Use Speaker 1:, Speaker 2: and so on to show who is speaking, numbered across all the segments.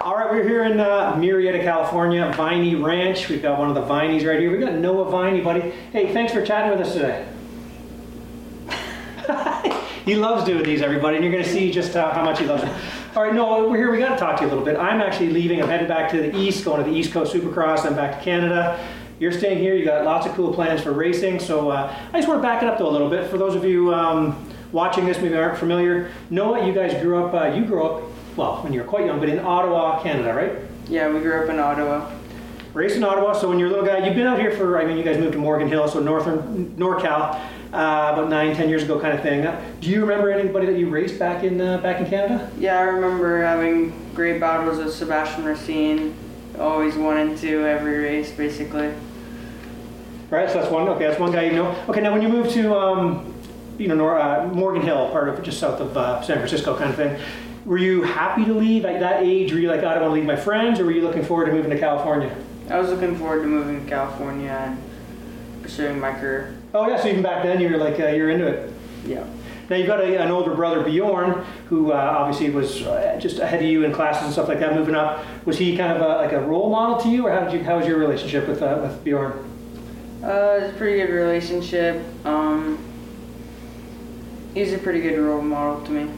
Speaker 1: All right, we're here in uh, Murrieta, California, Viney Ranch. We've got one of the Vineys right here. We've got Noah Viney, buddy. Hey, thanks for chatting with us today. he loves doing these, everybody, and you're going to see just how, how much he loves them. All right, Noah, we're here. We got to talk to you a little bit. I'm actually leaving. I'm headed back to the east, going to the East Coast Supercross. I'm back to Canada. You're staying here. You got lots of cool plans for racing. So uh, I just want to back it up though a little bit for those of you um, watching this, maybe aren't familiar. Noah, you guys grew up. Uh, you grew up well when you're quite young, but in Ottawa, Canada, right?
Speaker 2: Yeah, we grew up in Ottawa.
Speaker 1: Raised in Ottawa, so when you're a little guy, you've been out here for, I mean, you guys moved to Morgan Hill, so northern, NorCal, uh, about nine, ten years ago kind of thing. Uh, Do you remember anybody that you raced back in, uh, back in Canada?
Speaker 2: Yeah, I remember having great battles with Sebastian Racine. Always one and two every race, basically.
Speaker 1: Right, so that's one, okay, that's one guy you know. Okay, now when you moved to, um, you know, Nor- uh, Morgan Hill, part of, just south of uh, San Francisco kind of thing, were you happy to leave at that age? Were you like, I don't want to leave my friends, or were you looking forward to moving to California?
Speaker 2: I was looking forward to moving to California and pursuing my career.
Speaker 1: Oh yeah, so even back then you were like, uh, you're into it.
Speaker 2: Yeah.
Speaker 1: Now you've got a, an older brother, Bjorn, who uh, obviously was uh, just ahead of you in classes and stuff like that, moving up. Was he kind of a, like a role model to you, or how did you? How was your relationship with uh, with Bjorn?
Speaker 2: Uh, it's a pretty good relationship. Um, he's a pretty good role model to me.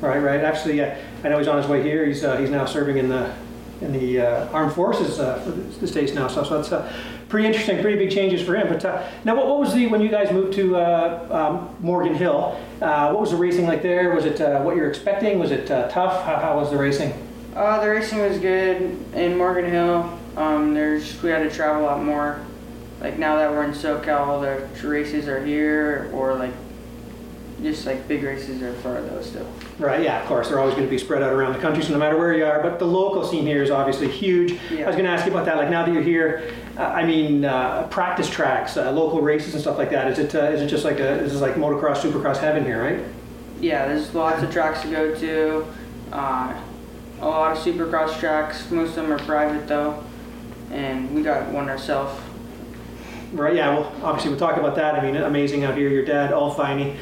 Speaker 1: Right, right. Actually, uh, I know he's on his way here. He's uh, he's now serving in the in the uh, armed forces uh, for the, the states now. So, so that's uh, pretty interesting. Pretty big changes for him. But uh, now, what, what was the when you guys moved to uh, um, Morgan Hill? Uh, what was the racing like there? Was it uh, what you're expecting? Was it uh, tough? How, how was the racing?
Speaker 2: Uh, the racing was good in Morgan Hill. Um, there's we had to travel a lot more. Like now that we're in SoCal, the races are here, or like just like big races are far though still.
Speaker 1: Right, yeah, of course. They're always going to be spread out around the country, so no matter where you are. But the local scene here is obviously huge.
Speaker 2: Yeah.
Speaker 1: I was going to ask you about that. Like now that you're here, uh, I mean, uh, practice tracks, uh, local races and stuff like that. Is it uh, is it just like a, this like motocross, supercross heaven here, right?
Speaker 2: Yeah, there's lots of tracks to go to. Uh, a lot of supercross tracks. Most of them are private though, and we got one ourselves.
Speaker 1: Right. Yeah. Well, obviously we'll talk about that. I mean, amazing out here. Your dad, All Viney,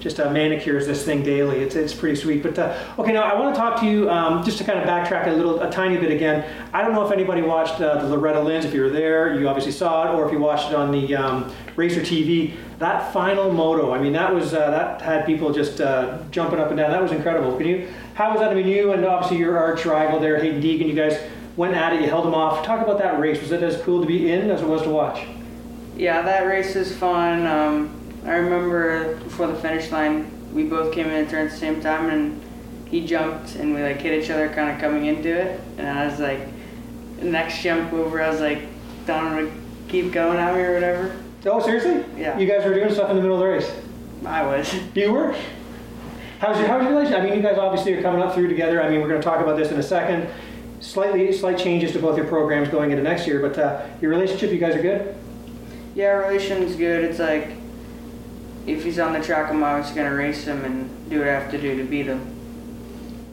Speaker 1: just uh, manicures this thing daily. It's, it's pretty sweet. But uh, okay, now I want to talk to you um, just to kind of backtrack a little, a tiny bit again. I don't know if anybody watched uh, the Loretta Lynn's. If you were there, you obviously saw it, or if you watched it on the um, Racer TV. That final moto. I mean, that was uh, that had people just uh, jumping up and down. That was incredible. Can you? How was that? I mean, you and obviously your arch rival there, Haiden Deegan. You guys went at it. You held him off. Talk about that race. Was it as cool to be in as it was to watch?
Speaker 2: Yeah, that race is fun. Um, I remember before the finish line, we both came in and turned at the same time, and he jumped, and we like hit each other, kind of coming into it. And I was like, the next jump over, I was like, don't to keep going at me or whatever.
Speaker 1: Oh, seriously?
Speaker 2: Yeah.
Speaker 1: You guys were doing stuff in the middle of the race.
Speaker 2: I was.
Speaker 1: You were? How's your, how's your relationship? I mean, you guys obviously are coming up through together. I mean, we're going to talk about this in a second. Slightly, slight changes to both your programs going into next year, but uh, your relationship, you guys are good?
Speaker 2: Yeah, our relation's good. It's like if he's on the track, I'm always gonna race him and do what I have to do to beat him.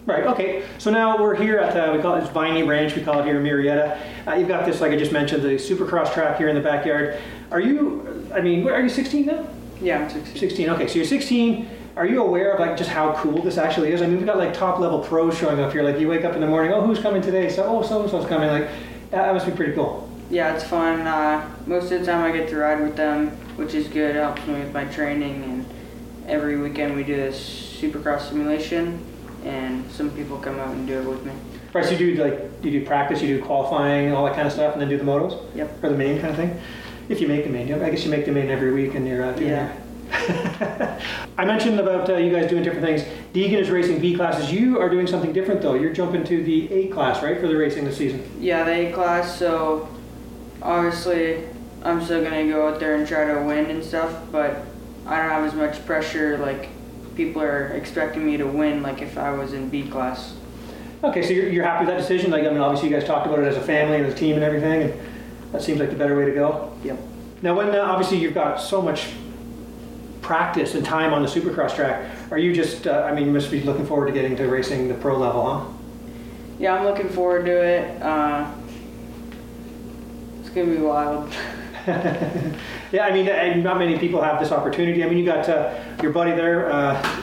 Speaker 1: Right, okay. So now we're here at, uh, we call it Viney Ranch, we call it here in Murrieta. Uh, you've got this, like I just mentioned, the supercross track here in the backyard. Are you, I mean, are you 16 now?
Speaker 2: Yeah, I'm 16.
Speaker 1: 16, okay. So you're 16. Are you aware of like just how cool this actually is? I mean, we've got like top level pros showing up here. Like you wake up in the morning, oh, who's coming today? So, oh, so and so's coming. Like, that must be pretty cool.
Speaker 2: Yeah, it's fun. Uh, most of the time I get to ride with them, which is good. It helps me with my training. And every weekend we do this supercross simulation, and some people come out and do it with me.
Speaker 1: Right, so you do like you do practice, you do qualifying, all that kind of stuff, and then do the motos
Speaker 2: Yep.
Speaker 1: or the main kind of thing. If you make the main, I guess you make the main every week, and you're uh,
Speaker 2: Yeah.
Speaker 1: I mentioned about uh, you guys doing different things. Deegan is racing B classes. You are doing something different though. You're jumping to the A class, right, for the racing this season.
Speaker 2: Yeah, the A class. So obviously, I'm still gonna go out there and try to win and stuff, but I don't have as much pressure. Like people are expecting me to win, like if I was in B class.
Speaker 1: Okay, so you're, you're happy with that decision? Like, I mean, obviously you guys talked about it as a family and as a team and everything, and that seems like the better way to go.
Speaker 2: Yep.
Speaker 1: Now, when uh, obviously you've got so much practice and time on the supercross track, are you just, uh, I mean, you must be looking forward to getting to racing the pro level, huh?
Speaker 2: Yeah, I'm looking forward to it. Uh, it's gonna be wild.
Speaker 1: yeah, I mean, not many people have this opportunity. I mean, you got uh, your buddy there, uh,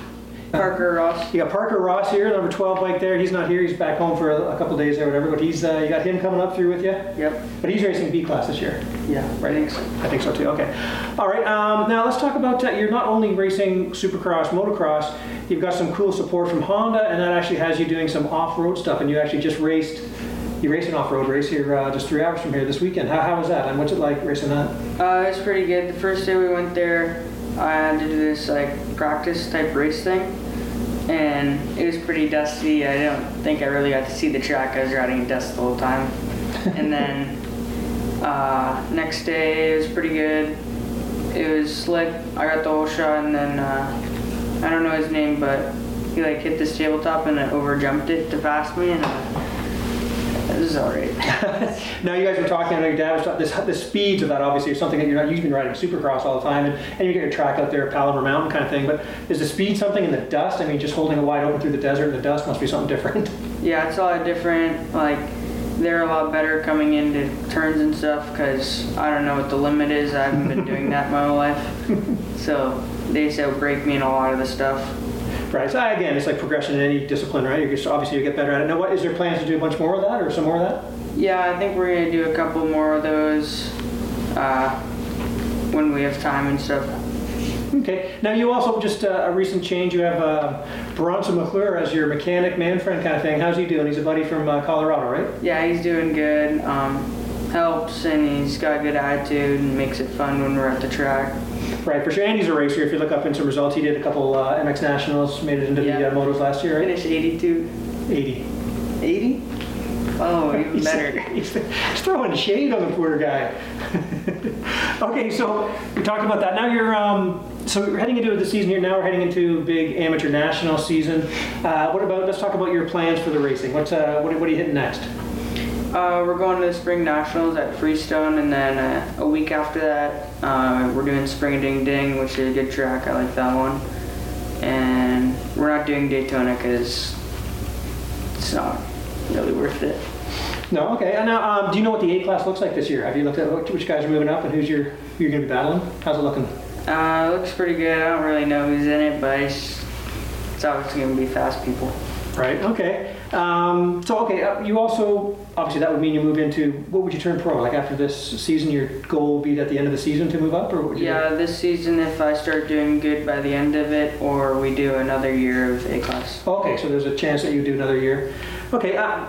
Speaker 2: Parker Ross.
Speaker 1: You got Parker Ross here, number 12 bike there. He's not here. He's back home for a, a couple days or whatever. But he's uh, you got him coming up through with you.
Speaker 2: Yep.
Speaker 1: But he's racing B class this year.
Speaker 2: Yeah.
Speaker 1: Right.
Speaker 2: I think so.
Speaker 1: I think so too. Okay. All right. Um, now let's talk about uh, you're not only racing Supercross, motocross. You've got some cool support from Honda, and that actually has you doing some off-road stuff. And you actually just raced. You raced an off-road race here uh, just three hours from here this weekend. How, how was that? And what's it like racing that?
Speaker 2: Uh, it was pretty good. The first day we went there, I had to do this like practice type race thing, and it was pretty dusty. I don't think I really got to see the track. I was riding in dust the whole time. and then uh, next day it was pretty good. It was slick. I got the whole shot, and then uh, I don't know his name, but he like hit this tabletop and I over jumped it to pass me, and uh, alright.
Speaker 1: Now you guys were talking. I know your dad was talking. This, the speeds of that obviously is something that you're not. You've been riding Supercross all the time, and, and you get your track out there, Palomar Mountain kind of thing. But is the speed something in the dust? I mean, just holding it wide open through the desert in the dust must be something different.
Speaker 2: Yeah, it's a lot different. Like, they're a lot better coming into turns and stuff because I don't know what the limit is. I haven't been doing that my whole life. So they used to break me in a lot of the stuff.
Speaker 1: Right. So again, it's like progression in any discipline, right? You just obviously you get better at it. Now, what is there plans to do a bunch more of that or some more of that?
Speaker 2: Yeah, I think we're gonna do a couple more of those uh, when we have time and stuff.
Speaker 1: Okay. Now you also just uh, a recent change. You have uh, Bronson McClure as your mechanic man friend kind of thing. How's he doing? He's a buddy from uh, Colorado, right?
Speaker 2: Yeah, he's doing good. Um, helps and he's got a good attitude and makes it fun when we're at the track.
Speaker 1: Right. For sure. Andy's a racer. If you look up in some results, he did a couple uh, MX Nationals, made it into the
Speaker 2: Yeah.
Speaker 1: uh, motos last year, right?
Speaker 2: Finished 82.
Speaker 1: 80.
Speaker 2: 80? Oh, even
Speaker 1: He's-
Speaker 2: better.
Speaker 1: He's, he's throwing shade on the poor guy. okay, so we talked about that. Now you're um, so we're heading into the season here. Now we're heading into big amateur national season. Uh, what about? Let's talk about your plans for the racing. What's uh, what, what are you hitting next?
Speaker 2: Uh, we're going to the spring nationals at Freestone, and then uh, a week after that, uh, we're doing Spring Ding Ding, which is a good track. I like that one. And we're not doing Daytona because it's not really worth it.
Speaker 1: No, okay. And now, um, do you know what the A class looks like this year? Have you looked at which- which guys are moving up and who's your who you're going to be battling? How's it looking?
Speaker 2: Uh, it looks pretty good. I don't really know who's in it, but it's, it's obviously going to be fast people.
Speaker 1: Right. Okay. Um, so okay, uh, you also obviously that would mean you move into what would you turn pro like after this season? Your goal would be at the end of the season to move up, or you do?
Speaker 2: Yeah, this season, if I start doing good by the end of it, or we do another year of A class.
Speaker 1: Okay, so there's a chance that you do another year. Okay, uh,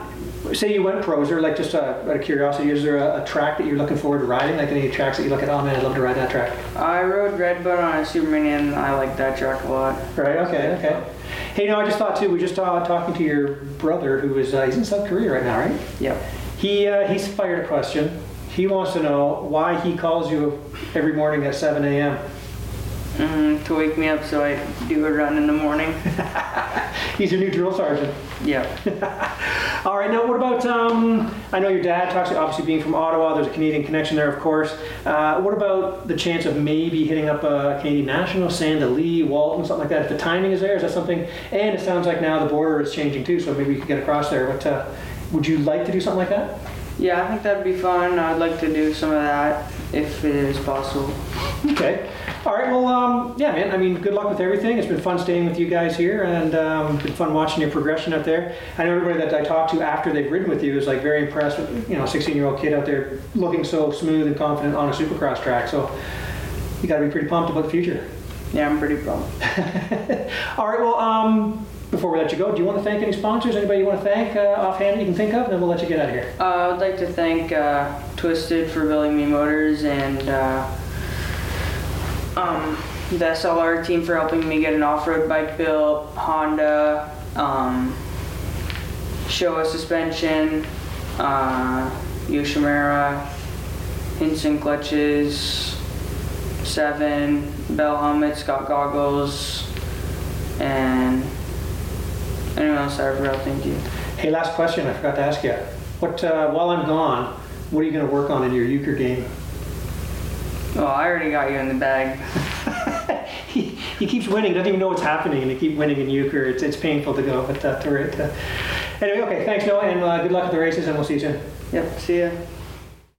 Speaker 1: say you went pro, is there like just uh, out of curiosity, is there a, a track that you're looking forward to riding? Like any tracks that you look at, oh man, I'd love to ride that track.
Speaker 2: I rode Redbud on a Supermini, and I like that track a lot.
Speaker 1: Right, okay, okay. Hey, no, I just thought too, we just uh, talking to your brother who is, uh, he's in South Korea right now, right?
Speaker 2: Yep.
Speaker 1: He, uh, he's fired a question. He wants to know why he calls you every morning at 7 a.m.
Speaker 2: Mm, to wake me up so I do a run in the morning.
Speaker 1: He's your new drill sergeant.
Speaker 2: Yep.
Speaker 1: All right, now what about, um, I know your dad talks, obviously being from Ottawa, there's a Canadian connection there, of course. Uh, what about the chance of maybe hitting up a Canadian National, Sand Lee, Walton, something like that? If the timing is there, is that something? And it sounds like now the border is changing too, so maybe you could get across there. But uh, would you like to do something like that?
Speaker 2: Yeah, I think that'd be fun. I'd like to do some of that if it is possible.
Speaker 1: Okay. All right. Well, um, yeah, man. I mean, good luck with everything. It's been fun staying with you guys here, and um, been fun watching your progression up there. I know everybody that I talked to after they've ridden with you is like very impressed with you know, a 16-year-old kid out there looking so smooth and confident on a supercross track. So you got to be pretty pumped about the future.
Speaker 2: Yeah, I'm pretty pumped.
Speaker 1: All right. Well, um, before we let you go, do you want to thank any sponsors? Anybody you want to thank uh, offhand that you can think of? And then we'll let you get out of here.
Speaker 2: Uh, I'd like to thank uh, Twisted for building me motors and uh, um, the SLR team for helping me get an off-road bike built, Honda, um, Showa suspension, uh, Yoshimura, Hinson clutches, Seven, Bell helmets, got goggles, and anyone else I forgot, thank you.
Speaker 1: Hey, last question. I forgot to ask you. What uh, while I'm gone, what are you going to work on in your euchre game?
Speaker 2: Oh, I already got you in the bag.
Speaker 1: he, he keeps winning, doesn't even know what's happening, and he keep winning in euchre. It's, it's painful to go, but uh, to, uh, anyway, okay, thanks, Noah, and uh, good luck at the races, and we'll see you soon.
Speaker 2: Yep, see ya.